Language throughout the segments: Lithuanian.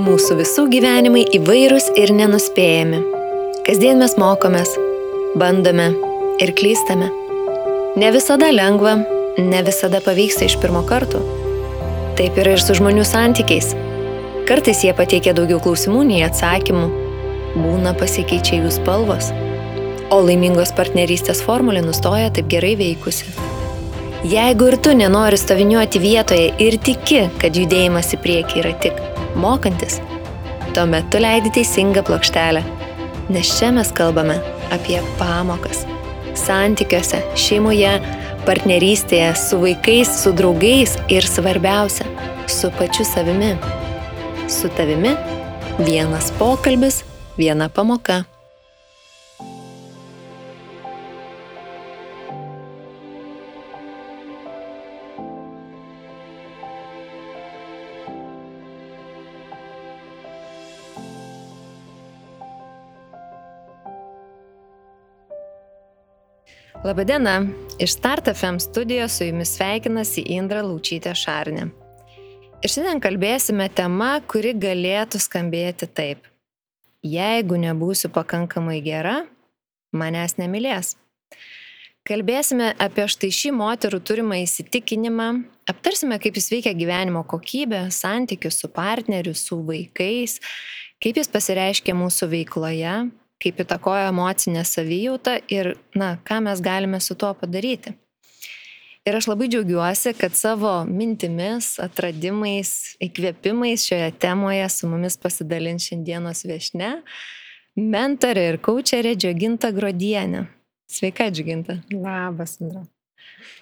Mūsų visų gyvenimai įvairūs ir nenuspėjami. Kasdien mes mokomės, bandome ir klystame. Ne visada lengva, ne visada pavyksta iš pirmo karto. Taip yra ir su žmonių santykiais. Kartais jie pateikia daugiau klausimų nei atsakymų. Būna pasikeičia jų spalvos. O laimingos partnerystės formulė nustoja taip gerai veikusi. Jeigu ir tu nenori stoviniuoti vietoje ir tiki, kad judėjimas į priekį yra tik mokantis, tuomet tu leidi teisingą plokštelę. Nes čia mes kalbame apie pamokas. Santykiuose, šeimoje, partnerystėje, su vaikais, su draugais ir svarbiausia, su pačiu savimi. Su tavimi vienas pokalbis, viena pamoka. Labadiena, iš Start FM studijos su jumis sveikinasi Indra Laučytė Šarnė. Ir šiandien kalbėsime tema, kuri galėtų skambėti taip. Jeigu nebūsiu pakankamai gera, manęs nemylės. Kalbėsime apie štai šį moterų turimą įsitikinimą, aptarsime, kaip jis veikia gyvenimo kokybę, santykius su partneriu, su vaikais, kaip jis pasireiškia mūsų veikloje, kaip įtakoja emocinė savijauta ir, na, ką mes galime su tuo padaryti. Ir aš labai džiaugiuosi, kad savo mintimis, atradimais, įkvėpimais šioje temoje su mumis pasidalins šiandienos viešne mentorė ir kočerė Džioginta Grodienė. Sveika, Džioginta. Labas, Indra.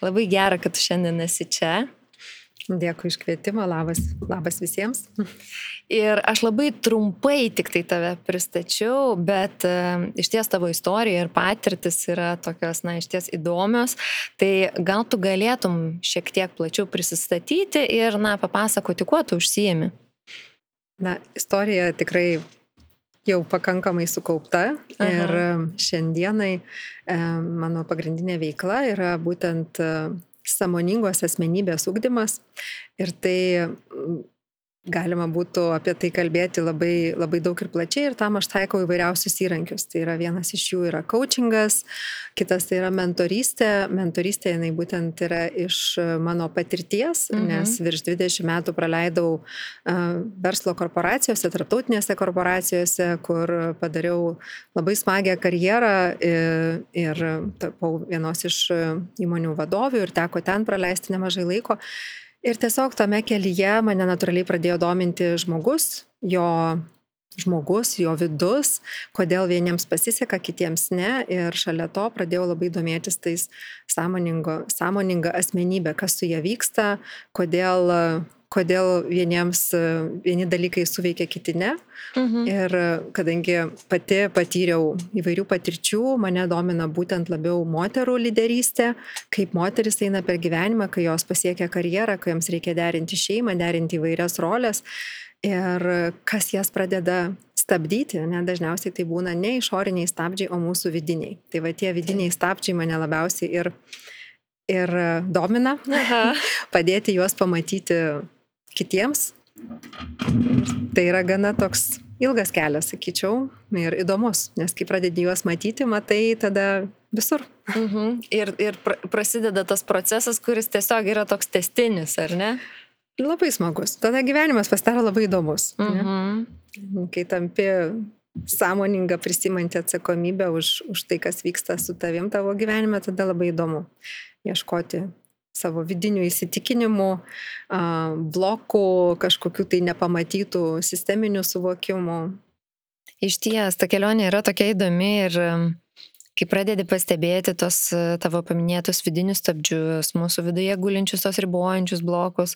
Labai gera, kad tu šiandien esi čia. Dėkui iš kvietimą, labas, labas visiems. Ir aš labai trumpai tik tai tave pristačiau, bet uh, iš ties tavo istorija ir patirtis yra tokios, na, iš ties įdomios. Tai gal tu galėtum šiek tiek plačiau prisistatyti ir, na, papasakoti, kuo tu užsijimi. Na, istorija tikrai jau pakankamai sukaupta Aha. ir šiandienai e, mano pagrindinė veikla yra būtent samoningos asmenybės ugdymas. Ir tai galima būtų apie tai kalbėti labai, labai daug ir plačiai ir tam aš taikau įvairiausius įrankius. Tai yra vienas iš jų yra coachingas, kitas tai yra mentorystė. Mentorystė jinai būtent yra iš mano patirties, mhm. nes virš 20 metų praleidau uh, verslo korporacijose, tarptautinėse korporacijose, kur padariau labai smagią karjerą ir, ir tapau vienos iš įmonių vadovių ir teko ten praleisti nemažai laiko. Ir tiesiog tame kelyje mane natūraliai pradėjo dominti žmogus, jo žmogus, jo vidus, kodėl vieniems pasiseka, kitiems ne. Ir šalia to pradėjau labai domėtis tais sąmoninga asmenybė, kas su ją vyksta, kodėl kodėl vieniems vieni dalykai suveikia, kiti ne. Mhm. Ir kadangi pati patyriau įvairių patirčių, mane domina būtent labiau moterų lyderystė, kaip moteris eina per gyvenimą, kai jos pasiekia karjerą, kai joms reikia derinti šeimą, derinti įvairias rolės ir kas jas pradeda stabdyti, ne, dažniausiai tai būna ne išoriniai stabdžiai, o mūsų vidiniai. Tai va tie vidiniai stabdžiai mane labiausiai ir, ir domina, Aha. padėti juos pamatyti kitiems. Tai yra gana toks ilgas kelias, sakyčiau, ir įdomus, nes kai pradedi juos matyti, matai tada visur. Mhm. Ir, ir prasideda tas procesas, kuris tiesiog yra toks testinis, ar ne? Labai smagus. Tada gyvenimas pasidaro labai įdomus. Mhm. Kai tampi sąmoninga prisimanti atsakomybę už, už tai, kas vyksta su tavim tavo gyvenime, tada labai įdomu ieškoti savo vidinių įsitikinimų, blokų, kažkokių tai nepamatytų sisteminių suvokimų. Iš ties, ta kelionė yra tokia įdomi ir kai pradedi pastebėti tos tavo paminėtus vidinius stabdžius, mūsų viduje gulinčius tos ribojančius blokus,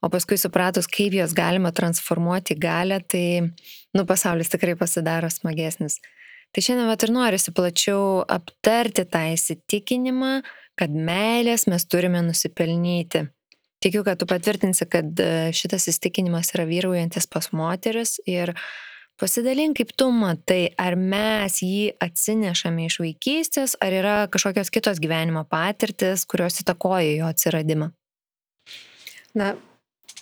o paskui supratus, kaip juos galima transformuoti galę, tai, nu, pasaulis tikrai pasidaro smagesnis. Tai šiandien vat ir norisi plačiau aptarti tą įsitikinimą, kad meilės mes turime nusipelnyti. Tikiu, kad tu patvirtinsi, kad e, šitas įstikinimas yra vyraujantis pas moteris ir pasidalink, kaip tu matai, ar mes jį atsinešame iš vaikystės, ar yra kažkokios kitos gyvenimo patirtis, kurios įtakoja jo atsiradimą. Na,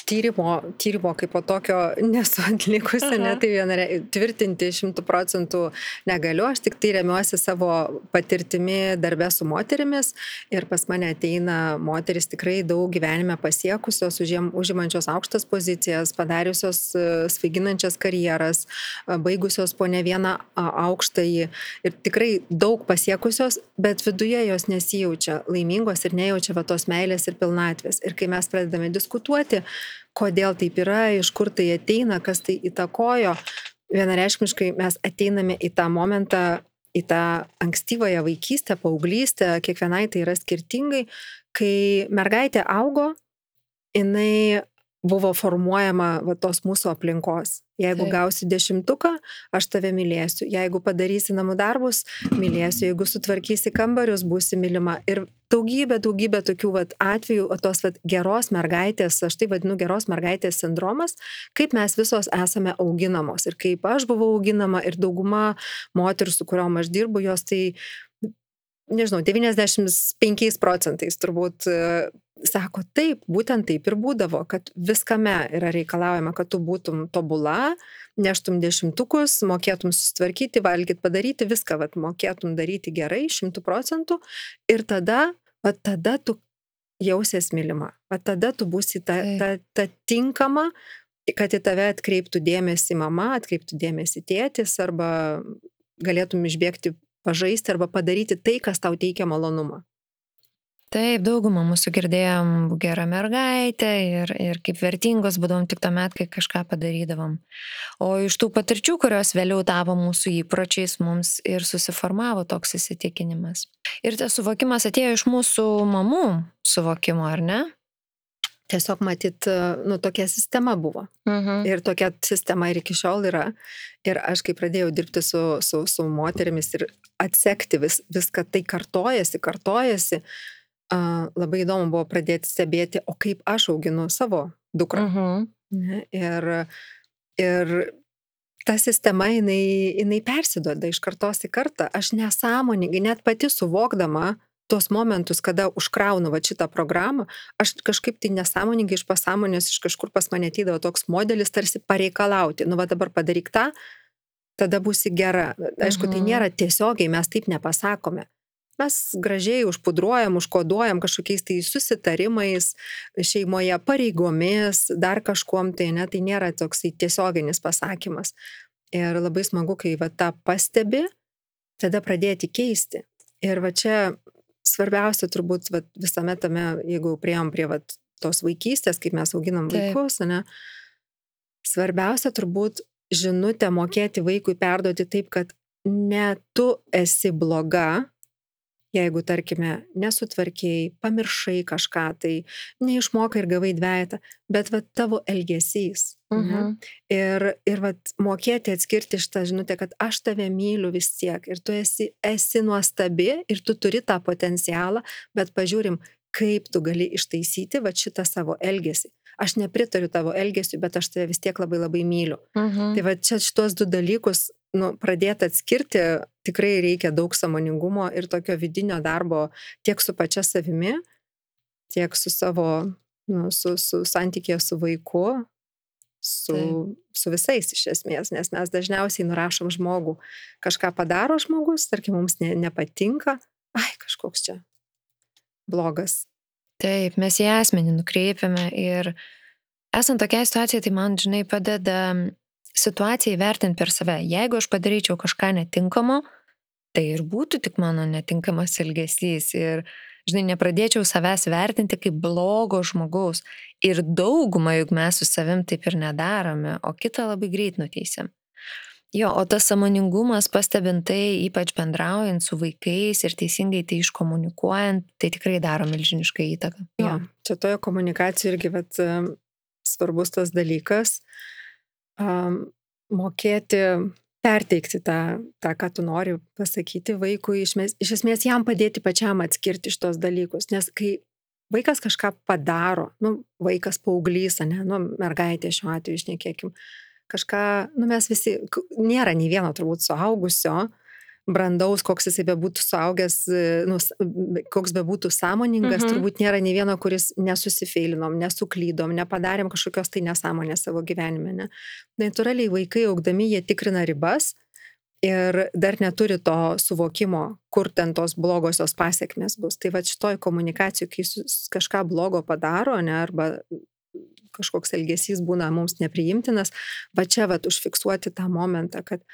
tyrimo, tyrimo kaip po tokio nesu atlikusi, ne, tai vienare, tvirtinti šimtų procentų negaliu, aš tik tai remiuosi savo patirtimi darbę su moterimis ir pas mane ateina moteris tikrai daug gyvenime pasiekusios, užim, užimančios aukštas pozicijas, padariusios e, svaiginančias karjeras, e, baigusios po ne vieną aukštąjį ir tikrai daug pasiekusios, bet viduje jos nesijaučia laimingos ir nejaučia va tos meilės ir pilnatvės. Ir kai mes pradedame diskutuoti, kodėl taip yra, iš kur tai ateina, kas tai įtakojo. Vienareiškiškai mes ateiname į tą momentą, į tą ankstyvąją vaikystę, paauglystę, kiekvienai tai yra skirtingai, kai mergaitė augo, jinai buvo formuojama va, tos mūsų aplinkos. Jeigu Taip. gausi dešimtuką, aš tave mylėsiu. Jeigu padarysi namų darbus, mylėsiu. Jeigu sutvarkysi kambarius, būsi mylima. Ir daugybė, daugybė tokių vat, atvejų, tos vat, geros mergaitės, aš tai vadinu geros mergaitės sindromas, kaip mes visos esame auginamos. Ir kaip aš buvau auginama ir dauguma moterų, su kuriuom aš dirbu, jos tai nežinau, 95 procentais turbūt sako taip, būtent taip ir būdavo, kad viskame yra reikalaujama, kad tu būtum tobula, neštum dešimtukus, mokėtum susitvarkyti, valgyti, padaryti viską, vat, mokėtum daryti gerai, šimtų procentų. Ir tada, vat, tada tu jausies mylima, vat, tada tu būsi ta, ta, ta tinkama, kad į tave atkreiptų dėmesį mama, atkreiptų dėmesį tėtis arba galėtum išbėgti pažaisti arba padaryti tai, kas tau teikia malonumą. Taip, daugumą mūsų girdėjom gerą mergaitę ir, ir kaip vertingos būdavom tik tuomet, kai kažką padarydavom. O iš tų patirčių, kurios vėliau tapo mūsų įpročiais, mums ir susiformavo toks įsitikinimas. Ir tas suvokimas atėjo iš mūsų mamų suvokimo, ar ne? Tiesiog matyt, nu, tokia sistema buvo. Uh mhm. Ir tokia sistema ir iki šiol yra. Ir aš, kai pradėjau dirbti su, su, su moterimis ir atsekti vis, viską, tai kartojasi, kartojasi, a, labai įdomu buvo pradėti stebėti, o kaip aš auginu savo dukrą. Uh mhm. ne, ir, ir ta sistema, jinai, jinai persiduoda iš kartos į kartą. Aš nesąmoningai, net pati suvokdama tuos momentus, kada užkraunu va šitą programą, aš kažkaip tai nesąmoningai iš pasąmonės, iš kažkur pas mane atydavo toks modelis, tarsi pareikalauti, nu va dabar padaryk tą, tada būsi gera. Aišku, tai mhm. nėra tiesiogiai, mes taip nepasakome mes gražiai užpudruojam, užkoduojam kažkokiais tai susitarimais šeimoje, pareigomis, dar kažkuom tai, ne, tai nėra toksai tiesioginis pasakymas. Ir labai smagu, kai va tą pastebi, tada pradėti keisti. Ir va čia svarbiausia turbūt va, visame tame, jeigu prieėm prie va, tos vaikystės, kaip mes auginam Taip. vaikus, ne, svarbiausia turbūt žinutę mokėti vaikui perduoti taip, kad ne tu esi bloga, Jeigu, tarkime, nesutvarkėjai, pamiršai kažką, tai neišmokai ir gavai dviejatą, bet va tavo elgesys. Ne? Ir, ir va mokėti atskirti šitą žinutę, kad aš tave myliu vis tiek ir tu esi, esi nuostabi ir tu turi tą potencialą, bet pažiūrim, kaip tu gali ištaisyti va šitą savo elgesį. Aš nepritariu tavo elgesiu, bet aš tave vis tiek labai labai myliu. Mhm. Tai va čia šitos du dalykus nu, pradėti atskirti tikrai reikia daug samoningumo ir tokio vidinio darbo tiek su pačia savimi, tiek su savo, nu, su, su santykė su vaiku, su, Taip. su visais iš esmės, nes mes dažniausiai nurašom žmogų, kažką padaro žmogus, tarkim, mums ne, nepatinka, ai, kažkoks čia blogas. Taip, mes į asmenį nukreipiame ir esant tokiai situacijai, tai man, žinai, padeda situaciją įvertinti per save. Jeigu aš padaryčiau kažką netinkamo, tai ir būtų tik mano netinkamas elgesys. Ir, žinai, nepradėčiau savęs vertinti kaip blogo žmogaus. Ir daugumą, juk mes su savim taip ir nedarome, o kitą labai greit nuteisėm. Jo, o tas samoningumas pastebint tai, ypač bendraujant su vaikais ir teisingai tai iškomunikuojant, tai tikrai daro milžinišką įtaką. Jo, čia toje komunikacijoje irgi vat, svarbus tas dalykas, um, mokėti perteikti tą, tą, ką tu nori pasakyti vaikui, iš, mes, iš esmės jam padėti pačiam atskirti šitos dalykus. Nes kai vaikas kažką padaro, nu, vaikas paauglys, ne, nu, mergaitė šiuo atveju išnekėkim, kažką, nu, mes visi, nėra nei vieno turbūt suaugusio, brandaus, koks jisai bebūtų suaugęs, nu, koks bebūtų sąmoningas, mhm. turbūt nėra nei vieno, kuris nesusifeilinom, nesuklydom, nepadarėm kažkokios tai nesąmonės savo gyvenime. Ne? Natūraliai vaikai augdami jie tikrina ribas ir dar neturi to suvokimo, kur ten tos blogosios pasiekmes bus. Tai va šitoj komunikacijoj, kai kažką blogo padaro, ne, arba kažkoks elgesys būna mums nepriimtinas, va čia va užfiksuoti tą momentą, kad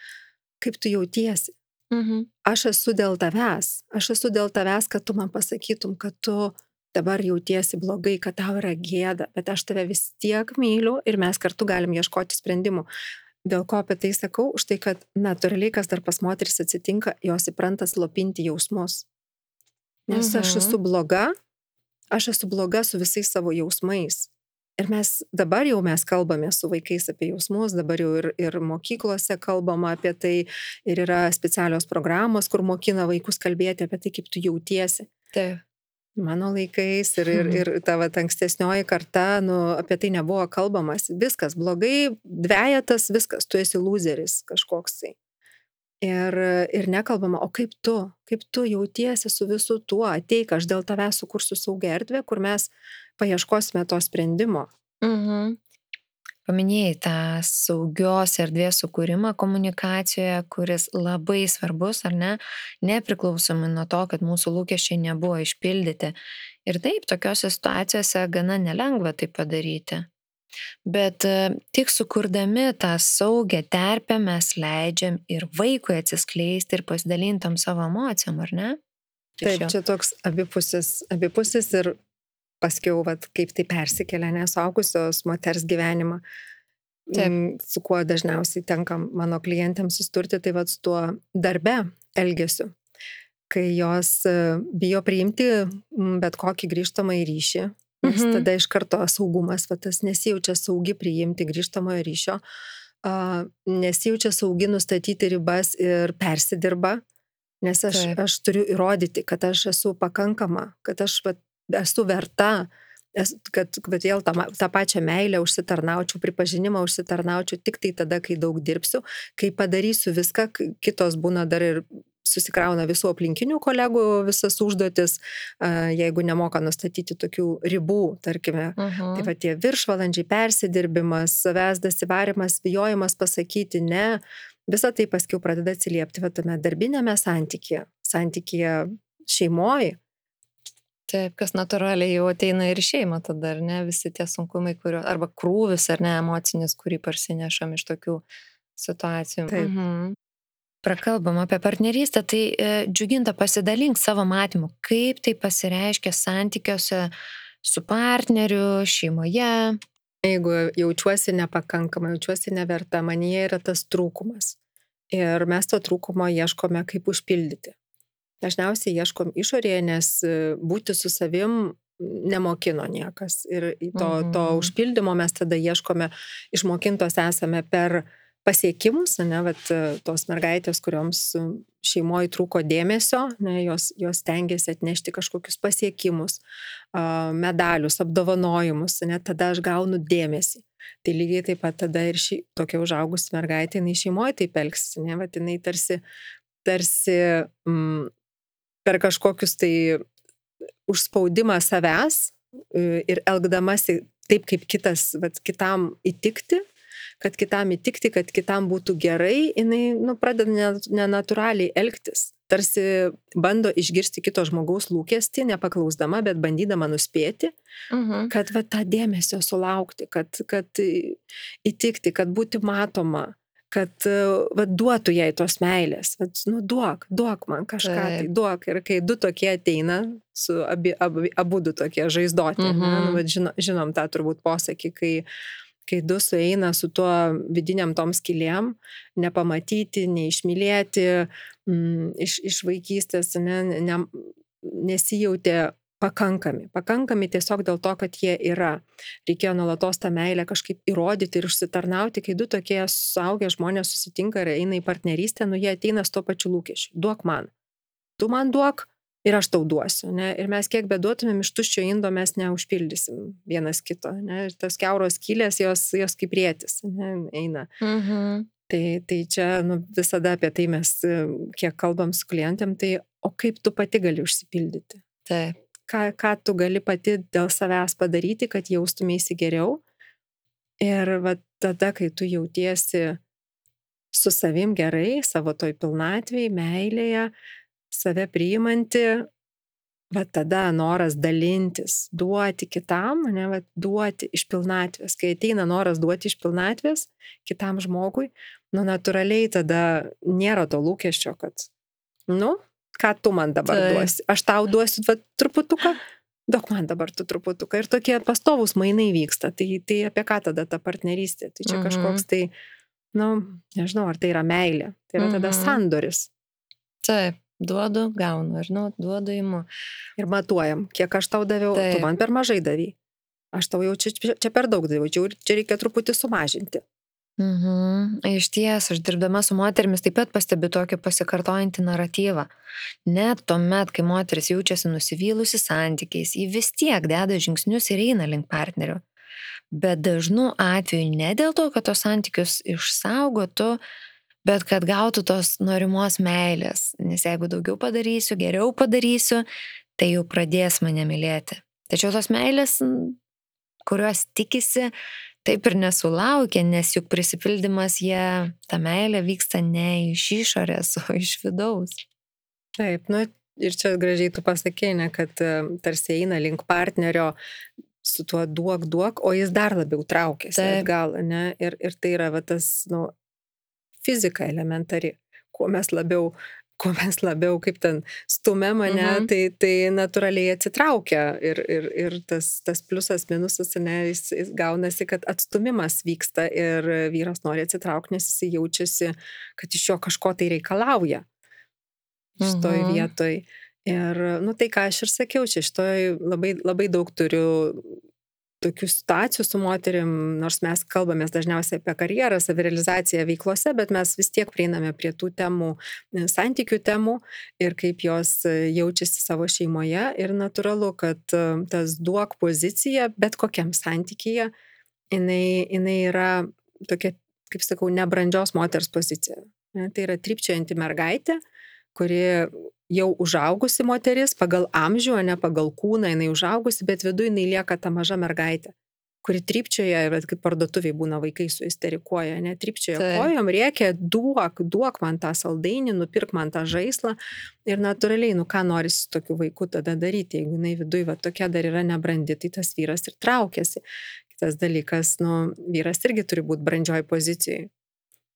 kaip tu jautiesi, Mhm. Aš esu dėl tavęs. Aš esu dėl tavęs, kad tu man pasakytum, kad tu dabar jautiesi blogai, kad tau yra gėda, bet aš tave vis tiek myliu ir mes kartu galim ieškoti sprendimų. Dėl ko apie tai sakau? Už tai, kad natūraliai, kas dar pas moteris atsitinka, jos įpranta slopinti jausmus. Nes mhm. aš esu bloga, aš esu bloga su visais savo jausmais. Ir mes dabar jau mes kalbame su vaikais apie jausmus, dabar jau ir, ir mokyklose kalbama apie tai, ir yra specialios programos, kur mokina vaikus kalbėti apie tai, kaip tu jautiesi. Taip. Mano laikais ir, ir, ir tavo ankstesnioji karta, nu, apie tai nebuvo kalbamas. Viskas blogai, dviejatas, viskas, tu esi loseris kažkoks tai. Ir, ir nekalbama, o kaip tu, kaip tu jautiesi su visu tuo, ateik, aš dėl tavęs sukursiu saugią erdvę, kur mes paieškosime to sprendimo. Mhm. Paminėjai tą saugios erdvės sukūrimą komunikacijoje, kuris labai svarbus, ar ne, nepriklausomai nuo to, kad mūsų lūkesčiai nebuvo išpildyti. Ir taip, tokiuose situacijose gana nelengva tai padaryti. Bet e, tik sukurdami tą saugią terpę mes leidžiam ir vaikui atsiskleisti ir pasidalintam savo emocijom, ar ne? Taip, čia toks abipusis, abipusis ir paskiau, vat, kaip tai persikelia nesaugusios moters gyvenimą. Taip. Mm, su kuo dažniausiai tenka mano klientėms susturti, tai vad su tuo darbe elgesiu. Kai jos e, bijo priimti bet kokį grįžtamą į ryšį, Nes mhm. tada iš karto saugumas, va, tas nesijaučia saugi priimti grįžtamojo ryšio, uh, nesijaučia saugi nustatyti ribas ir persidirba, nes aš, Taip. aš turiu įrodyti, kad aš esu pakankama, kad aš va, esu verta, kad, kad vėl tą, tą pačią meilę užsitarnaučiau, pripažinimą užsitarnaučiau tik tai tada, kai daug dirbsiu, kai padarysiu viską, kitos būna dar ir susikrauna visų aplinkinių kolegų visas užduotis, jeigu nemoka nustatyti tokių ribų, tarkime. Uh -huh. Tai va tie viršvalandžiai, persidirbimas, savęs dasivarimas, bijojimas pasakyti ne, visa tai paskiau pradeda atsiliepti va tame darbinėme santykėje, santykėje šeimoje. Taip, kas natūraliai jau ateina ir šeima tada, ar ne, visi tie sunkumai, kurio, arba krūvis, ar ne, emocinis, kurį parsinešam iš tokių situacijų. Taip. Mhm prakalbam apie partnerystę, tai e, džiuginta pasidalink savo matymu, kaip tai pasireiškia santykiuose su partneriu, šeimoje. Jeigu jaučiuosi nepakankama, jaučiuosi neverta, manyje yra tas trūkumas. Ir mes to trūkumo ieškome, kaip užpildyti. Dažniausiai ieškom išorėje, nes e, būti su savim nemokino niekas. Ir to, to mhm. užpildymo mes tada ieškome, išmokintos esame per uh, pasiekimus, ne, vat, tos mergaitės, kurioms šeimoje trūko dėmesio, ne, jos, jos tengiasi atnešti kažkokius pasiekimus, medalius, apdovanojimus, ne, tada aš gaunu dėmesį. Tai lygiai taip pat tada ir ši, tokia užaugusi mergaitė, jinai šeimoje taip elgsi, ne, vat, jinai tarsi, tarsi mm, per kažkokius tai užspaudimą savęs ir elgdamasi taip, kaip kitas, vat, kitam įtikti, kad kitam įtikti, kad kitam būtų gerai, jinai nu, pradeda nenatūraliai elgtis. Tarsi bando išgirsti kito žmogaus lūkestį, nepaklausdama, bet bandydama nuspėti, uh mhm. -huh. kad va, tą dėmesio sulaukti, kad, kad įtikti, kad būti matoma, kad va, duotų jai tos meilės. Va, nu, duok, duok man kažką, Taip. tai duok. Ir kai du tokie ateina, su abi, abi, abu du tokie žaizdoti, uh -huh. nu, mhm. va, žino, žinom tą turbūt posakį, kai kai du sueina su tuo vidiniam tom skilėm, nepamatyti, neišmylėti mm, iš, iš vaikystės, ne, ne, nesijautė pakankami. Pakankami tiesiog dėl to, kad jie yra. Reikėjo nuolatos tą meilę kažkaip įrodyti ir užsitarnauti, kai du tokie suaugę žmonės susitinka ir eina į partnerystę, nu jie ateina su to pačiu lūkesčiu. Duok man. Tu man duok, ir aš tau duosiu. Ne? Ir mes kiek beduotumėm iš tuščio indo, mes neužpildysim vienas kito. Ne? Ir tas keuros kylės, jos, jos kaip rėtis ne? eina. Mhm. Tai, tai čia nu, visada apie tai mes, kiek kalbam su klientėm, tai o kaip tu pati gali užsipildyti? Taip. Ką, ką tu gali pati dėl savęs padaryti, kad jaustumėsi geriau. Ir va tada, kai tu jautiesi su savim gerai, savo toj pilnatvėje, meilėje, save priimanti, va tada noras dalintis, duoti kitam, ne, va, duoti iš pilnatvės. Kai ateina noras duoti iš pilnatvės kitam žmogui, nu natūraliai tada nėra to lūkesčio, kad, nu, ką tu man dabar tai. duosi. Aš tau duosiu va, truputuką, duok man dabar tu truputuką. Ir tokie pastovus mainai vyksta. Tai, tai apie ką tada ta partnerystė? Tai čia mhm. kažkoks tai, nu, nežinau, ar tai yra meilė. Tai yra tada mhm. sandoris. Taip. Duodu, gaunu, ir nu, duodu įimu. Ir matuojam, kiek aš tau daviau, Taip. tu man per mažai davai. Aš tau jau čia, čia per daug daviau, čia, čia reikia truputį sumažinti. Mhm. Iš ties, aš dirbdama su moterimis taip pat pastebiu tokį pasikartojantį naratyvą. Net tuomet, kai moteris jaučiasi nusivylusi santykiais, ji vis tiek deda žingsnius ir eina link partnerio. Bet dažnu atveju ne dėl to, kad tos santykius išsaugotų, bet kad gautų tos norimos meilės. Nes jeigu daugiau padarysiu, geriau padarysiu, tai jau pradės mane mylėti. Tačiau tos meilės, kurios tikisi, taip ir nesulaukia, nes juk prisipildymas jie, ta meilė vyksta ne iš išorės, o iš vidaus. Taip, nu ir čia gražiai tu pasakėjai, kad e, tarsi eina link partnerio su tuo duok, duok, o jis dar labiau traukiasi atgal, ne? Ir, ir tai yra va, tas, nu, fizika elementari. Kuo mes labiau kuo mes labiau kaip ten stumia mane, mhm. tai, tai natūraliai atsitraukia ir, ir, ir tas, tas pliusas, minusas, ne, jis, jis gaunasi, kad atstumimas vyksta ir vyras nori atsitraukti, nes jis jaučiasi, kad iš jo kažko tai reikalauja šitoj mhm. vietoj. Ir, nu, tai ką aš ir sakiau, čia šitoj labai, labai daug turiu tokių situacijų su moterim, nors mes kalbame dažniausiai apie karjerą, savirealizaciją veiklose, bet mes vis tiek prieiname prie tų temų, santykių temų ir kaip jos jaučiasi savo šeimoje. Ir natūralu, kad e, tas duok pozicija, bet kokiam santykyje, jinai, jinai yra tokia, kaip sakau, nebrandžios moters pozicija. Tai yra tripčiojanti mergaitė, kuri jau užaugusi moteris, pagal amžių, o ne pagal kūną, jinai užaugusi, bet viduje jinai lieka ta maža mergaitė kuri trypčioja ir kaip parduotuviai būna vaikai su isterikuoja, ne trypčioja tai. kojom, reikia, duok, duok man tą saldainį, nupirk man tą žaislą ir natūraliai, nu ką nori su tokiu vaiku tada daryti, jeigu jinai viduje va tokia dar yra nebrandi, tai tas vyras ir traukiasi. Kitas dalykas, nu, vyras irgi turi būti brandžioj pozicijoje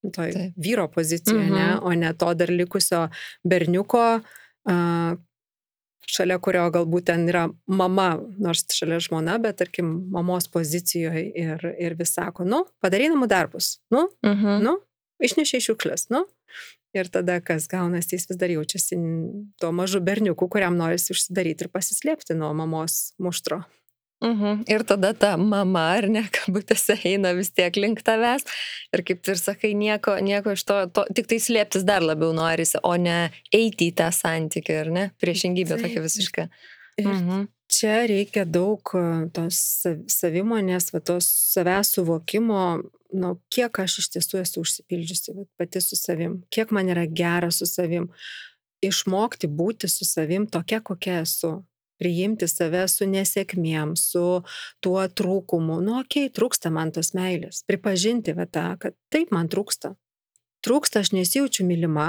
toj Taip. vyro pozicijoje, mhm. ne, o ne to dar likusio berniuko, šalia kurio galbūt ten yra mama, nors šalia žmona, bet tarkim mamos pozicijoje ir, ir vis sako, nu, padarai namų darbus, nu, mhm. nu, išnešiai šiukšlės, nu. Ir tada, kas gaunasi, jis vis dar jaučiasi tuo mažu berniuku, kuriam norisi užsidaryti ir pasislėpti nuo mamos muštro. Mhm. Ir tada ta mama, ar ne, kabutėse eina vis tiek link tavęs. Ir kaip tu ir sakai, nieko, nieko iš to, to, tik tai slėptis dar labiau norisi, o ne eiti į tą santykį, ar ne? Priešingybė tokia visiška. Mhm. čia reikia daug e, tos savimonės, va, tos savęs suvokimo, nu, kiek aš iš tiesų esu užsipildžiusi va, pati su savim, kiek man yra gera su savim. Išmokti būti su savim tokia, kokia esu priimti save su nesėkmėm, su tuo trūkumu. Nu, okei, okay, trūksta man tos meilės. Pripažinti va tą, kad taip man trūksta. Trūksta, aš nesijaučiu mylima.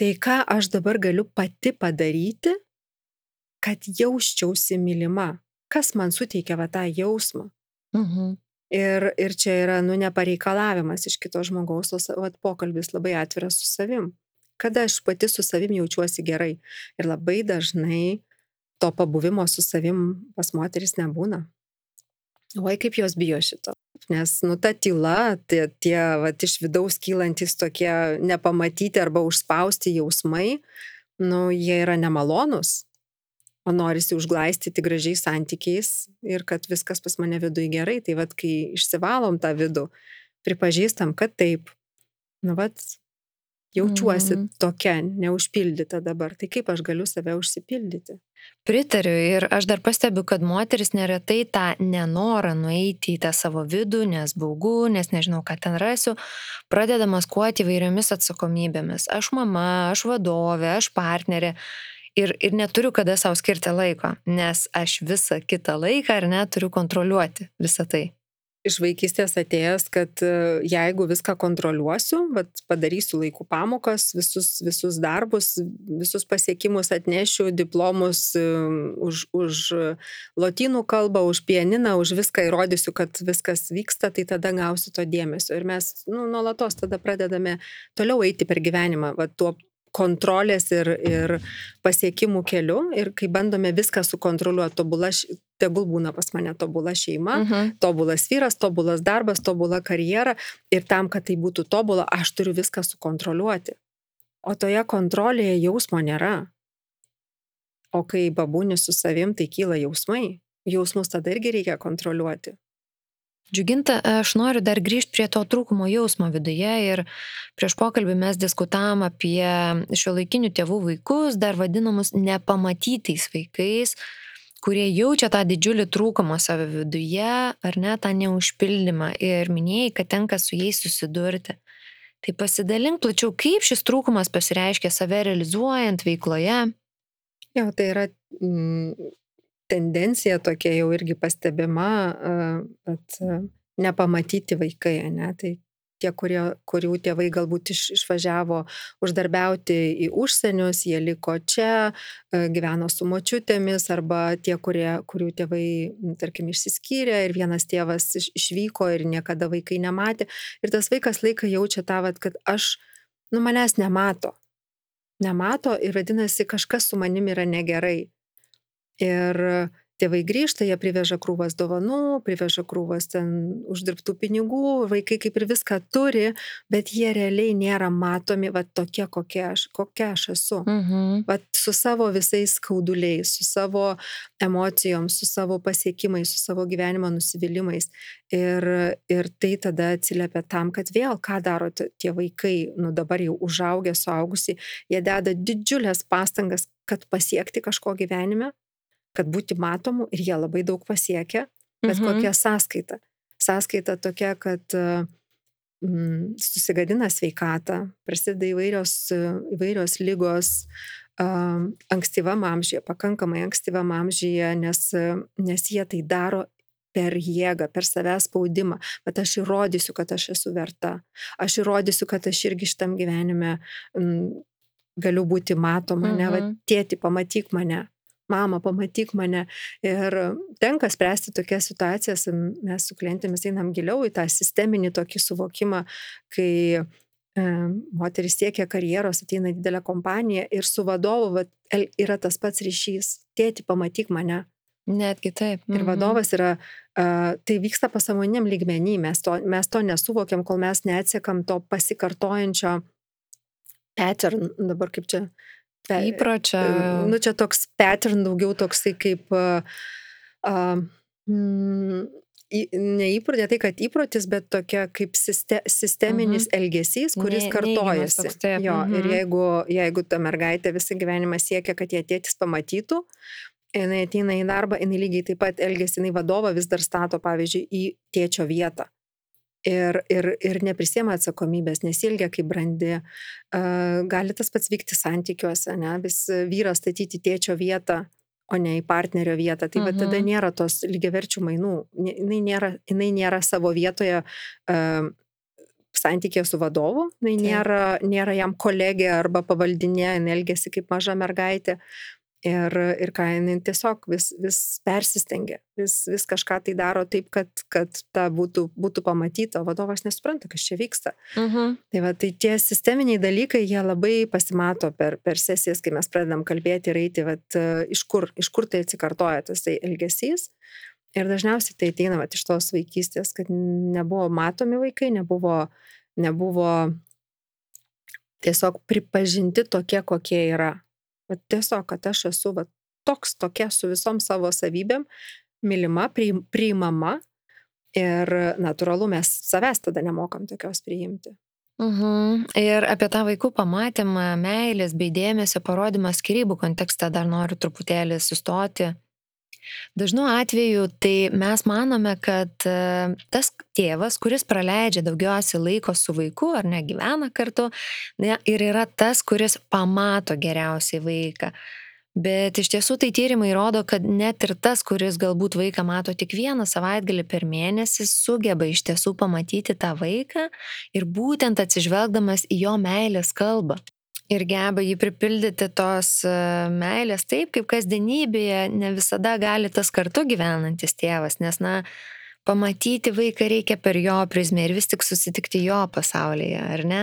Tai ką aš dabar galiu pati padaryti, kad jausčiausi mylima? Kas man suteikia va tą jausmą? Mhm. Ir, ir čia yra, nu, nepareikalavimas iš kito žmogaus, o vat, pokalbis labai atviras su savim. Kada aš pati su savim jaučiuosi gerai. Ir labai dažnai to pabuvimo su savim pas moteris nebūna. Oi, kaip jos bijo šito. Nes, nu, ta tyla, tie, tie va, iš vidaus kylantis tokie nepamatyti arba užspausti jausmai, nu, jie yra nemalonus. O norisi užglaistyti gražiais santykiais ir kad viskas pas mane viduje gerai. Tai vad, kai išsivalom tą vidų, pripažįstam, kad taip, nu, vad, Jaučiuosi mm. tokia, neužpildyta dabar. Tai kaip aš galiu save užsipildyti? Pritariu ir aš dar pastebiu, kad moteris neretai tą nenorą nueiti į tą savo vidų, nes baugu, nes nežinau, ką ten rasiu, pradeda maskuoti įvairiomis atsakomybėmis. Aš mama, aš vadovė, aš partnerė. Ir, ir neturiu kada savo skirti laiko, nes aš visą kitą laiką ar ne turiu kontroliuoti visą tai iš vaikystės atėjęs, kad e, jeigu viską kontroliuosiu, vat, padarysiu laikų pamokas, visus, visus darbus, visus pasiekimus atnešiu, diplomus e, už, už lotynų kalbą, už pianiną, už viską įrodysiu, kad viskas vyksta, tai tada gausiu to dėmesio. Ir mes nu, nuolatos tada pradedame toliau eiti per gyvenimą, vat, tuo kontrolės ir, ir pasiekimų keliu ir kai bandome viską sukontroliuoti, tobula, tegul būna pas mane tobula šeima, uh mhm. -huh. tobulas vyras, tobulas darbas, tobula karjera ir tam, kad tai būtų tobula, aš turiu viską sukontroliuoti. O toje kontrolėje jausmo nėra. O kai babūni su savim, tai kyla jausmai. Jausmus tada irgi reikia kontroliuoti. Džiuginta, aš noriu dar grįžti prie to trūkumo jausmo viduje ir prieš pokalbį mes diskutavom apie šio laikinių tėvų vaikus, dar vadinamus nepamatytais vaikais, kurie jaučia tą didžiulį trūkumą savo viduje ar ne tą neužpildymą ir minėjai, kad tenka su jais susidurti. Tai pasidalink plačiau, kaip šis trūkumas pasireiškia save realizuojant veikloje. Jo, tai yra mm, tendencija tokia jau irgi pastebima, kad nepamatyti vaikai, ne? Tai tie, kurie, kurių tėvai galbūt iš, išvažiavo uždarbiauti į užsienius, jie liko čia, gyveno su močiutėmis, arba tie, kurie, kurių tėvai, tarkim, išsiskyrė ir vienas tėvas iš, išvyko ir niekada vaikai nematė. Ir tas vaikas laiką jaučia tą, vat, kad aš, nu, manęs nemato. Nemato ir vadinasi, kažkas su manimi yra negerai. Ir tėvai grįžta, jie priveža krūvas dovanų, priveža krūvas ten uždirbtų pinigų, vaikai kaip ir viską turi, bet jie realiai nėra matomi, va tokie, kokia aš, kokia aš esu. Mhm. Va su savo visais skauduliais, su savo emocijom, su savo pasiekimais, su savo gyvenimo nusivylimais. Ir, ir tai tada atsiliepia tam, kad vėl ką daro tie vaikai, nu dabar jau užaugę, suaugusi, jie deda didžiulės pastangas, kad pasiekti kažko gyvenime, kad būti matomu ir jie labai daug pasiekia, bet mhm. kokia sąskaita. Sąskaita tokia, kad mm, susigadina sveikatą, prasideda įvairios, įvairios lygos ankstyvam amžiuje, pakankamai ankstyvam amžiuje, nes, nes jie tai daro per jėgą, per savęs spaudimą, bet aš įrodysiu, kad aš esu verta, aš įrodysiu, kad aš irgi šitam gyvenime mm, galiu būti matoma, mhm. ne, va, tėti, pamatyk mane, mama, pamatyk mane. Ir tenka spręsti tokias situacijas, mes su klientėmis einam giliau į tą sisteminį tokį suvokimą, kai e, moteris siekia karjeros, ateina didelę kompaniją ir su vadovu va, yra tas pats ryšys. Tėti, pamatyk mane. Netgi taip. Mhm. Ir vadovas yra, uh, tai vyksta pasąmoniniam lygmenį, mes to, mes to nesuvokiam, kol mes neatsiekam to pasikartojančio pattern, dabar kaip čia įpročio. Nu, čia toks pattern daugiau toksai kaip, uh, mm, ne įprotė, tai kad įprotis, bet tokia kaip siste, sisteminis mhm. elgesys, kuris ne, kartojasi. Toks, taip. jo, mhm. Ir jeigu, jeigu ta mergaitė visą gyvenimą siekia, kad jie tėtis pamatytų, jinai ateina į darbą, jinai lygiai taip pat elgesi, jinai vadovą vis dar stato, pavyzdžiui, į tėčio vietą ir, ir, ir neprisėma atsakomybės, nesilgia kaip brandi. Gali tas pats vykti santykiuose, ne? vis vyras statyti tėčio vietą, o ne į partnerio vietą. Tai mhm. tada nėra tos lygiaverčių mainų, jinai nėra, jinai nėra savo vietoje. Uh, santykė su vadovu, jinai nėra, nėra jam kolegė arba pavaldinė, jinai elgesi kaip maža mergaitė, Ir, ir ką jinai tiesiog vis, vis persistengia, vis, vis kažką tai daro taip, kad, kad ta būtų, būtų pamatyta, vadovas nesupranta, kas čia vyksta. Uh mhm. -huh. tai, va, tai tie sisteminiai dalykai, jie labai pasimato per, per sesijas, kai mes pradedam kalbėti ir eiti, va, iš, kur, iš kur tai atsikartoja tas tai elgesys. Ir dažniausiai tai ateina va, iš tos vaikystės, kad nebuvo matomi vaikai, nebuvo, nebuvo tiesiog pripažinti tokie, kokie yra Va, tiesiog, kad aš esu va, toks tokia su visom savo savybėm, mylima, priimama ir natūralu mes savęs tada nemokam tokios priimti. Mhm. Ir apie tą vaikų pamatymą, meilės bei dėmesio parodymą skirybų kontekste dar noriu truputėlį sustoti. Dažnu atveju tai mes manome, kad e, tas tėvas, kuris praleidžia daugiausiai laiko su vaiku ar negyvena kartu, ne, ir yra tas, kuris pamato geriausiai vaiką. Bet iš tiesų tai tyrimai rodo, kad net ir tas, kuris galbūt vaiką mato tik vieną savaitgalį per mėnesį, sugeba iš tiesų pamatyti tą vaiką ir būtent atsižvelgdamas į jo meilės kalbą. Ir geba jį pripildyti tos e, meilės taip, kaip kasdienybėje ne visada gali tas kartu gyvenantis tėvas, nes, na, pamatyti vaiką reikia per jo prizmę ir vis tik susitikti jo pasaulyje, ar ne?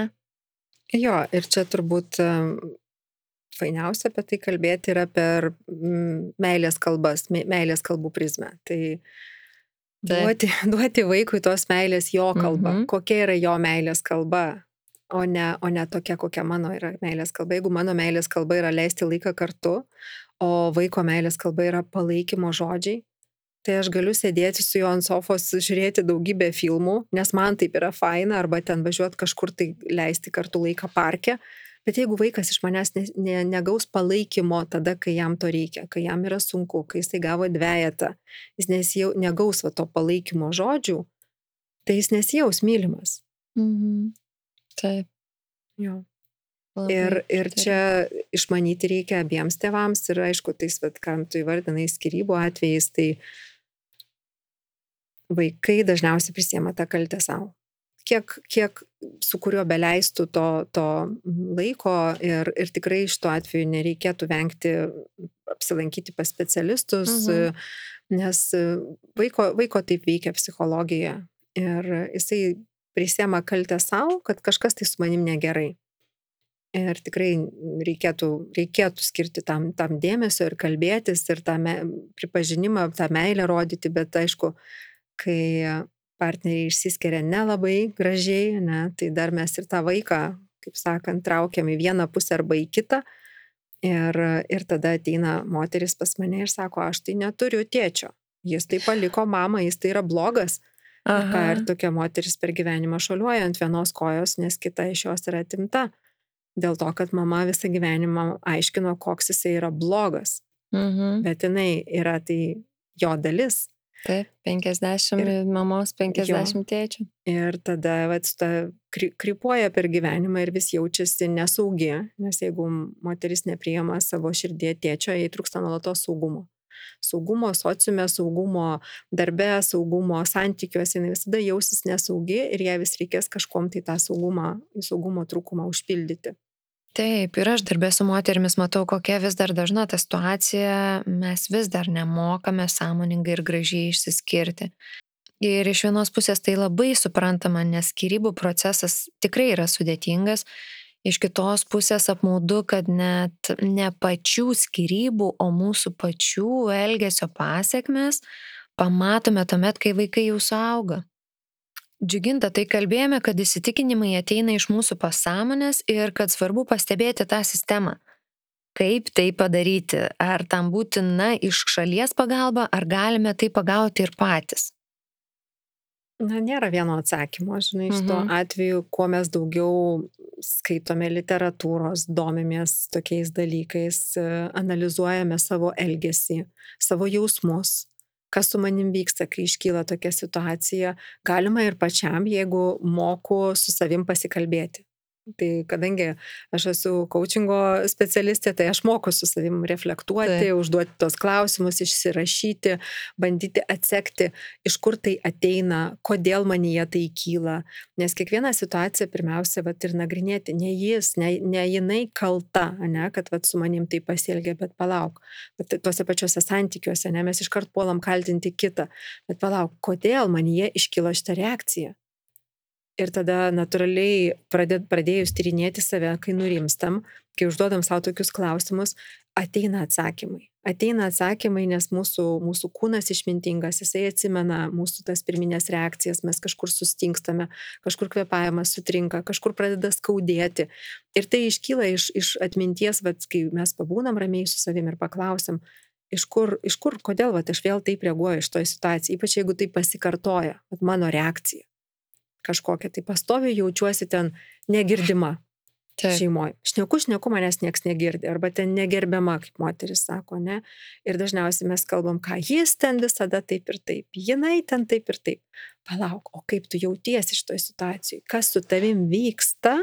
Jo, ir čia turbūt fainiausia apie tai kalbėti yra per mm, meilės kalbas, meilės kalbų prizmę. Tai duoti, duoti vaikui tos meilės jo kalba, mhm. kokia yra jo meilės kalba, o ne, o ne tokia, kokia mano yra meilės kalba. Jeigu mano meilės kalba yra leisti laiką kartu, o vaiko meilės kalba yra palaikymo žodžiai, tai aš galiu sėdėti su juo ant sofos, žiūrėti daugybę filmų, nes man taip yra faina, arba ten važiuoti kažkur tai leisti kartu laiką parke, Bet jeigu vaikas iš manęs ne, ne, negaus palaikymo tada, kai jam to reikia, kai jam yra sunku, kai jisai gavo dviejatą, jis nesijau, negaus va, to palaikymo žodžių, tai jis nesijaus mylimas. Mhm. Taip. Jo. Labai, ir, ir taip. čia išmanyti reikia abiems tėvams ir aišku, tais, bet kam tu įvardinai skirybų atvejais, tai vaikai dažniausiai prisiema tą kaltę savo kiek, kiek su kuriuo beleistų to, to laiko ir, ir tikrai iš to atveju nereikėtų vengti apsilankyti pas specialistus, mhm. nes vaiko, vaiko taip veikia psichologija ir jisai prisėma kaltę savo, kad kažkas tai su manim negerai. Ir tikrai reikėtų, reikėtų skirti tam, tam dėmesio ir kalbėtis ir tą me, pripažinimą, tą meilę rodyti, bet aišku, kai partneriai išsiskiria nelabai gražiai, ne, tai dar mes ir tą vaiką, kaip sakant, traukiam į vieną pusę arba į kitą. Ir, ir tada ateina moteris pas mane ir sako, aš tai neturiu tėčio. Jis tai paliko mamą, jis tai yra blogas. Aha. Ir tokia moteris per gyvenimą šoliuoja ant vienos kojos, nes kita iš jos yra atimta. Dėl to, kad mama visą gyvenimą aiškino, koks jisai yra blogas. Mhm. Bet jinai yra tai jo dalis. Taip, 50 ir, mamos, 50 jo. tėčių. Ir tada vat, ta kry, krypuoja per gyvenimą ir vis jaučiasi nesaugi, nes jeigu moteris nepriema savo širdie tėčio, jai trūksta nuolatos saugumo. Saugumo sociume, saugumo darbe, saugumo santykiuose, jinai visada jausis nesaugi ir jai vis reikės kažkom tai tą saugumą, saugumo trūkumą užpildyti. Taip, ir aš darbė su moterimis matau, kokia vis dar dažna ta situacija, mes vis dar nemokame sąmoningai ir gražiai išsiskirti. Ir iš vienos pusės tai labai suprantama, nes skirybų procesas tikrai yra sudėtingas, iš kitos pusės apmaudu, kad net ne pačių skirybų, o mūsų pačių elgesio pasiekmes pamatome tuomet, kai vaikai jau suauga. Džiuginta, tai kalbėjome, kad įsitikinimai ateina iš mūsų pasąmonės ir kad svarbu pastebėti tą sistemą. Kaip tai padaryti? Ar tam būtina iš šalies pagalba, ar galime tai pagauti ir patys? Na, nėra vieno atsakymo, žinai, iš to mhm. atveju, kuo mes daugiau skaitome literatūros, domimės tokiais dalykais, analizuojame savo elgesį, savo jausmus, kas su manim vyksta, kai iškyla tokia situacija, galima ir pačiam, jeigu moku su savim pasikalbėti. Tai kadangi aš esu coachingo specialistė, tai aš moku su savim reflektuoti, tai. užduoti tos klausimus, išsirašyti, bandyti atsekti, iš kur tai ateina, kodėl man jie tai kyla. Nes kiekvieną situaciją pirmiausia, vat, ir nagrinėti, ne jis, ne, ne jinai kalta, ne, kad vat, su manim tai pasielgia, bet palauk. Bet tuose pačiuose santykiuose, ne, mes iškart puolam kaltinti kitą. Bet palauk, kodėl man jie iškilo šitą reakciją? Ir tada natūraliai pradėjus tyrinėti save, kai nurimstam, kai užduodam savo tokius klausimus, ateina atsakymai. Ateina atsakymai, nes mūsų, mūsų kūnas išmintingas, jisai atsimena mūsų tas pirminės reakcijas, mes kažkur sustingstame, kažkur kvepavimas sutrinka, kažkur pradeda skaudėti. Ir tai iškyla iš, iš atminties, bet kai mes pabūnam ramiai su savim ir paklausim, iš kur, iš kur kodėl vat, aš vėl taip reaguoju iš to situaciją, ypač jeigu tai pasikartoja, vat, mano reakcija kažkokia, tai pastoviai jaučiuosi ten negirdima šeimoje. Šneku, šneku, manęs nieks negirdi, arba ten negerbiama, kaip moteris sako, ne. Ir dažniausiai mes kalbam, ką jis ten visada taip ir taip, jinai ten taip ir taip. Palauk, o kaip tu jautiesi šitoje situacijoje, kas su tavim vyksta.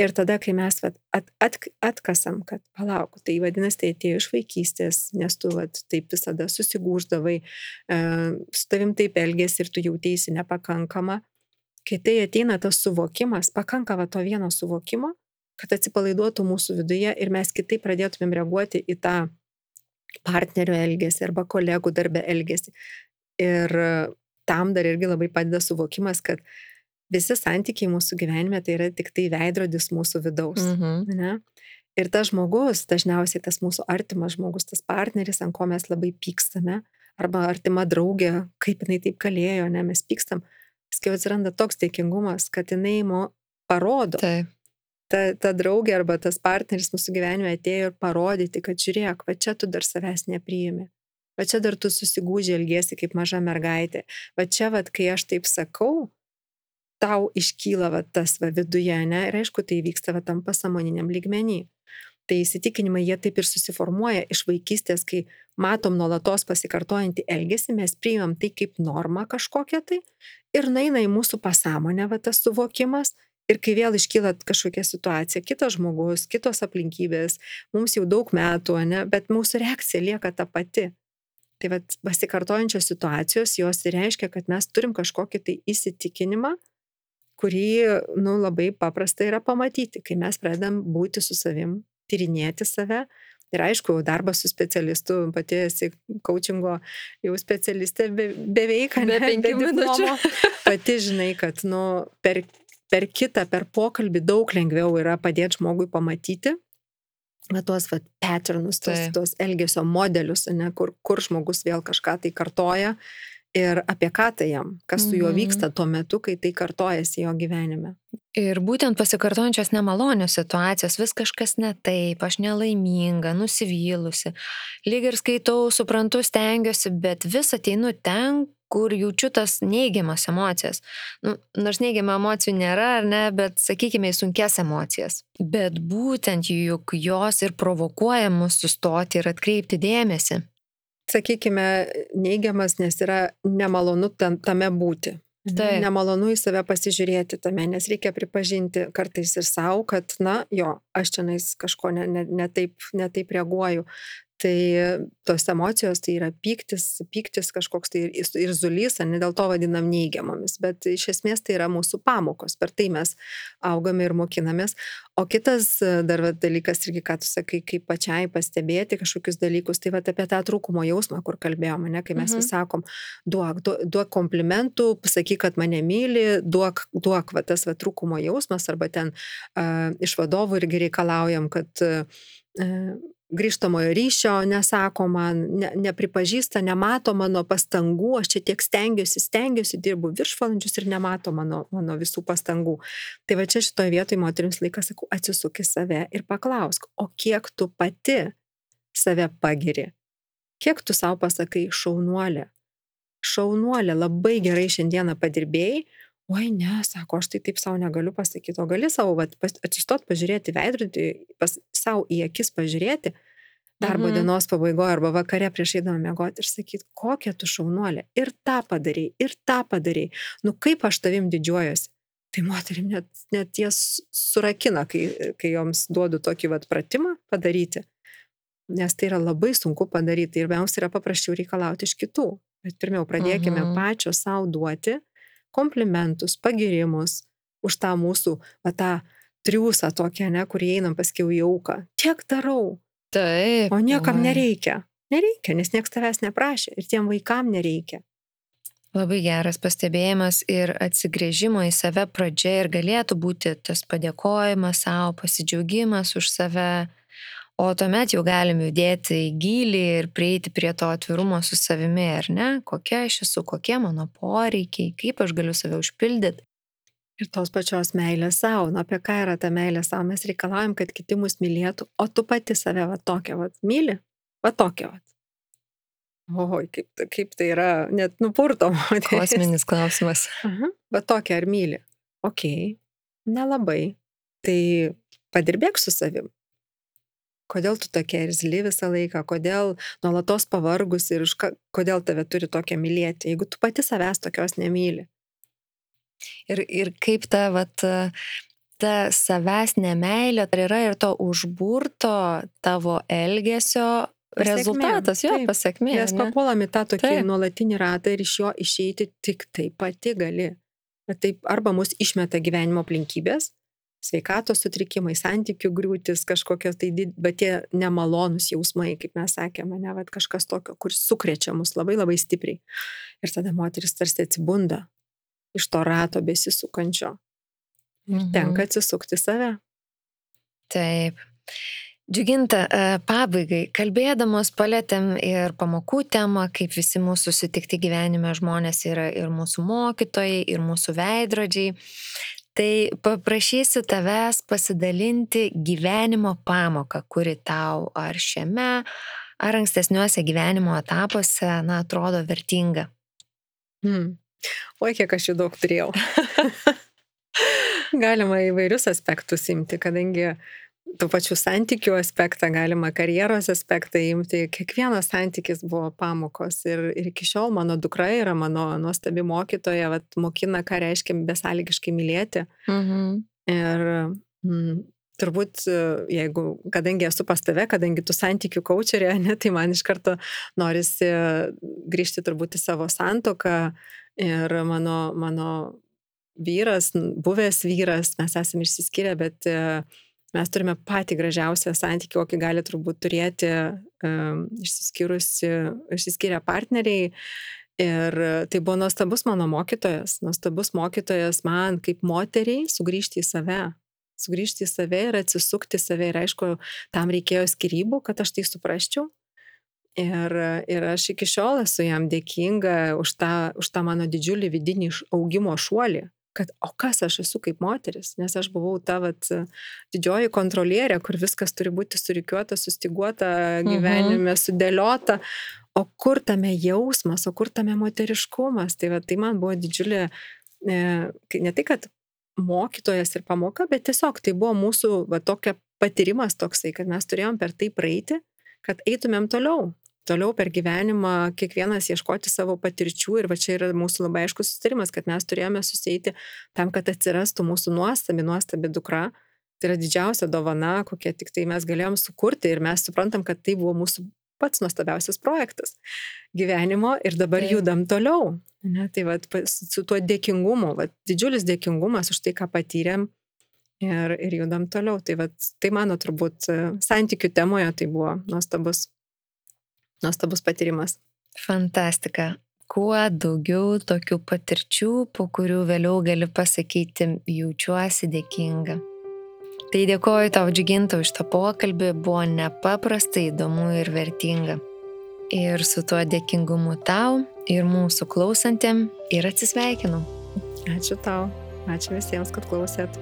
Ir tada, kai mes vat, at, at, atkasam, kad palauk, tai vadinasi, tai atėjo iš vaikystės, nes tu vat, taip visada susigūždavai, e, su tavim taip elgėsi ir tu jautėsi nepakankama, kai tai ateina tas suvokimas, pakanka va to vieno suvokimo, kad atsipalaiduotų mūsų viduje ir mes kitaip pradėtumėm reaguoti į tą partnerio elgesį arba kolegų darbę elgesį. Ir tam dar irgi labai padeda suvokimas, kad visi santykiai mūsų gyvenime tai yra tik tai veidrodis mūsų vidaus. Mhm. Ne? Ir tas žmogus, dažniausiai tas mūsų artimas žmogus, tas partneris, ant ko mes labai pykstame, arba artima draugė, kaip jinai taip kalėjo, ne, mes pykstam, paskui atsiranda toks dėkingumas, kad jinai mo parodo. Taip. Ta, ta draugė arba tas partneris mūsų gyvenime atėjo ir parodyti, kad žiūrėk, va čia tu dar savęs nepriimi. Va čia dar tu susigūžiai elgesi kaip maža mergaitė. Va čia, va, kai aš taip sakau, tau iškyla va, tas va, viduje, ne? Ir aišku, tai vyksta va, tam pasamoniniam lygmenį. Tai įsitikinimai jie taip ir susiformuoja iš vaikystės, kai matom nuolatos pasikartojantį elgesį, mes priimam tai kaip normą kažkokią tai ir naina į mūsų pasąmonę va tas suvokimas ir kai vėl iškyla kažkokia situacija, kitas žmogus, kitos aplinkybės, mums jau daug metų, ne, bet mūsų reakcija lieka ta pati. Tai vad pasikartojančios situacijos jos reiškia, kad mes turim kažkokį tai įsitikinimą, kurį, nu, labai paprasta yra pamatyti, kai mes pradedam būti su savim tyrinėti save. Ir aišku, darbas su specialistu, pati esi coachingo jau specialistė be, beveik, be penkių minučių. Pati žinai, kad nu, per, per kitą, per pokalbį daug lengviau yra padėti žmogui pamatyti, va, tuos va, patternus, tuos, tuos elgesio modelius, ne, kur, kur žmogus vėl kažką tai kartoja ir apie ką tai jam, kas su juo mhm. vyksta tuo metu, kai tai kartojasi jo gyvenime. Ir būtent pasikartojančios nemalonios situacijos, vis kažkas ne taip, aš nelaiminga, nusivylusi, lyg ir skaitau, suprantu, stengiuosi, bet vis ateinu ten, kur jaučiu tas neigiamas emocijas. Nu, nors neigiamų emocijų nėra, ar ne, bet sakykime į sunkes emocijas. Bet būtent juk jos ir provokuoja mus sustoti ir atkreipti dėmesį sakykime, neigiamas, nes yra nemalonu tam, tame būti. Tai. Nemalonu į save pasižiūrėti tame, nes reikia pripažinti kartais ir savo, kad, na, jo, aš čia nais kažko netaip ne, ne, ne taip, ne taip reaguoju. Tai tos emocijos tai yra pyktis, pyktis kažkoks tai ir, zulys, ne dėl to vadinam neigiamomis, bet iš esmės tai yra mūsų pamokos, per tai mes augame ir mokinamės. O kitas dar dalykas irgi, ką tu sakai, kaip pačiai pastebėti kažkokius dalykus, tai va apie tą trūkumo jausmą, kur kalbėjome, ne, kai mes mhm. vis sakom, duok, duok, duok komplimentų, pasakyk, kad mane myli, duok, duok va, tas va, trūkumo jausmas, arba ten uh, iš vadovų irgi reikalaujam, kad uh, grįžtamojo ryšio nesako man, ne, nepripažįsta, nemato mano pastangų, aš čia tiek stengiuosi, stengiuosi, dirbu viršvalandžius ir nemato mano, mano visų pastangų. Tai va čia šitoje vietoje moteriams laikas sakau, atsisuk į save ir paklausk, o kiek tu pati save pagiri? Kiek tu savo pasakai šaunuolė? Šaunuolė, labai gerai šiandieną padirbėjai, oi ne, sako, aš tai taip savo negaliu pasakyti, o gali savo vat, atsistot, pažiūrėti veidrodį, pas, savo į akis pažiūrėti darbo mhm. dienos pabaigoje arba vakare prieš eidama mėgoti ir sakyti, kokia tu šaunuolė. Ir tą padarai, ir tą padarai. Nu kaip aš tavim didžiuojuosi. Tai moterim net, net jas surakina, kai, kai joms duodu tokį vat pratimą padaryti. Nes tai yra labai sunku padaryti ir mums yra paprasčiau reikalauti iš kitų. Bet pirmiau pradėkime mhm. pačios savo duoti komplimentus, pagirimus už tą mūsų, va tą triūsą tokią, ne, kur einam paskiau į auką. Tiek darau. Taip. O niekam oi. nereikia. Nereikia, nes niekas tavęs neprašė ir tiem vaikam nereikia. Labai geras pastebėjimas ir atsigrėžimo į save pradžia ir galėtų būti tas padėkojimas savo, pasidžiaugimas už save, O tuomet jau galim judėti į gilį ir prieiti prie to atvirumo su savimi, ar ne? Kokia aš esu, kokie mano poreikiai, kaip aš galiu save užpildyti. Ir tos pačios meilės savo, nu apie ką yra ta meilė savo, mes reikalaujam, kad kiti mus mylėtų, o tu pati save va tokia va myli, va tokia va. oi, kaip, kaip tai yra, net nupurto. Kosminis klausimas. Aha, bet tokia ar myli? Ok, nelabai. Tai padirbėk su savim. Kodėl tu tokia irzli visą laiką, kodėl nuolatos pavargus ir ka, kodėl tave turi tokią mylėti, jeigu tu pati savęs tokios nemyli. Ir, ir kaip ta, vat, ta savęs nemailė, tai yra ir to užburto tavo elgesio Pasiekmė, rezultatas, jo pasiekmė. Mes papuolame tą tokį taip. nuolatinį ratą ir iš jo išeiti tik tai pati gali. Taip, arba mus išmeta gyvenimo aplinkybės, sveikatos sutrikimai, santykių griūtis, kažkokios tai, bet tie nemalonus jausmai, kaip mes sakėme, ne, bet kažkas tokio, kur sukrečia mus labai labai stipriai. Ir tada moteris tarsi atsibunda iš to rato besisukančio. Ir mhm. tenka atsisukti save. Taip. Džiuginta, e, pabaigai, kalbėdamos palėtėm ir pamokų temą, kaip visi mūsų susitikti gyvenime žmonės yra ir mūsų mokytojai, ir mūsų veidrodžiai. Tai paprašysiu tavęs pasidalinti gyvenimo pamoką, kuri tau ar šiame, ar ankstesniuose gyvenimo etapuose, na, atrodo vertinga. Hmm. Oi, kiek aš jų daug turėjau. Galima įvairius aspektus imti, kadangi tų pačių santykių aspektą, galima karjeros aspektą imti. Kiekvienas santykis buvo pamokos ir, ir iki šiol mano dukra yra mano nuostabi mokytoja, vat, mokina, ką reiškia besąlygiškai mylėti. Mhm. Ir mm, turbūt, jeigu, kadangi esu pas tave, kadangi tu santykių kočerė, ne, tai man iš karto norisi grįžti turbūt į savo santoką ir mano, mano vyras, buvęs vyras, mes esame išsiskyrę, bet uh, mes turime patį gražiausią santykį, kokį gali turbūt turėti um, išsiskyrę partneriai. Ir tai buvo nuostabus mano mokytojas, nuostabus mokytojas man kaip moteriai sugrįžti į save, sugrįžti į save ir atsisukti save. Ir aišku, tam reikėjo skirybų, kad aš tai suprasčiau. Ir, ir aš iki šiol esu jam dėkinga už tą, už tą mano didžiulį vidinį augimo šuolį, kad o kas aš esu kaip moteris, nes aš buvau ta vat, didžioji kontrolierė, kur viskas turi būti surikiuota, sustiguota, mhm. gyvenime sudėliota, o kur tame jausmas, o kur tame moteriškumas. Tai, va, tai man buvo didžiulė, ne, ne tai, kad mokytojas ir pamoka, bet tiesiog tai buvo mūsų va, tokia patyrimas toksai, kad mes turėjom per tai praeiti, kad eitumėm toliau toliau per gyvenimą kiekvienas ieškoti savo patirčių ir va čia yra mūsų labai aiškus sustarimas, kad mes turėjome susėti tam, kad atsirastų mūsų nuostabi, nuostabi dukra. Tai yra didžiausia dovana, kokią tik tai mes galėjom sukurti ir mes suprantam, kad tai buvo mūsų pats nuostabiausias projektas gyvenimo ir dabar tai. judam toliau. Ne, tai va, su tuo dėkingumu, va, didžiulis dėkingumas už tai, ką patyrėm ir, ir judam toliau. Tai, va, tai mano turbūt santykių temoje tai buvo nuostabus nuostabus patyrimas. Fantastika. Kuo daugiau tokių patirčių, po kurių vėliau gali pasakyti, jaučiuosi dėkinga. Tai dėkoju tau, Džiginta, už tą pokalbį, buvo nepaprastai įdomu ir vertinga. Ir su tuo dėkingumu tau ir mūsų klausantėm ir atsisveikinu. Ačiū tau, ačiū visiems, kad klausėt.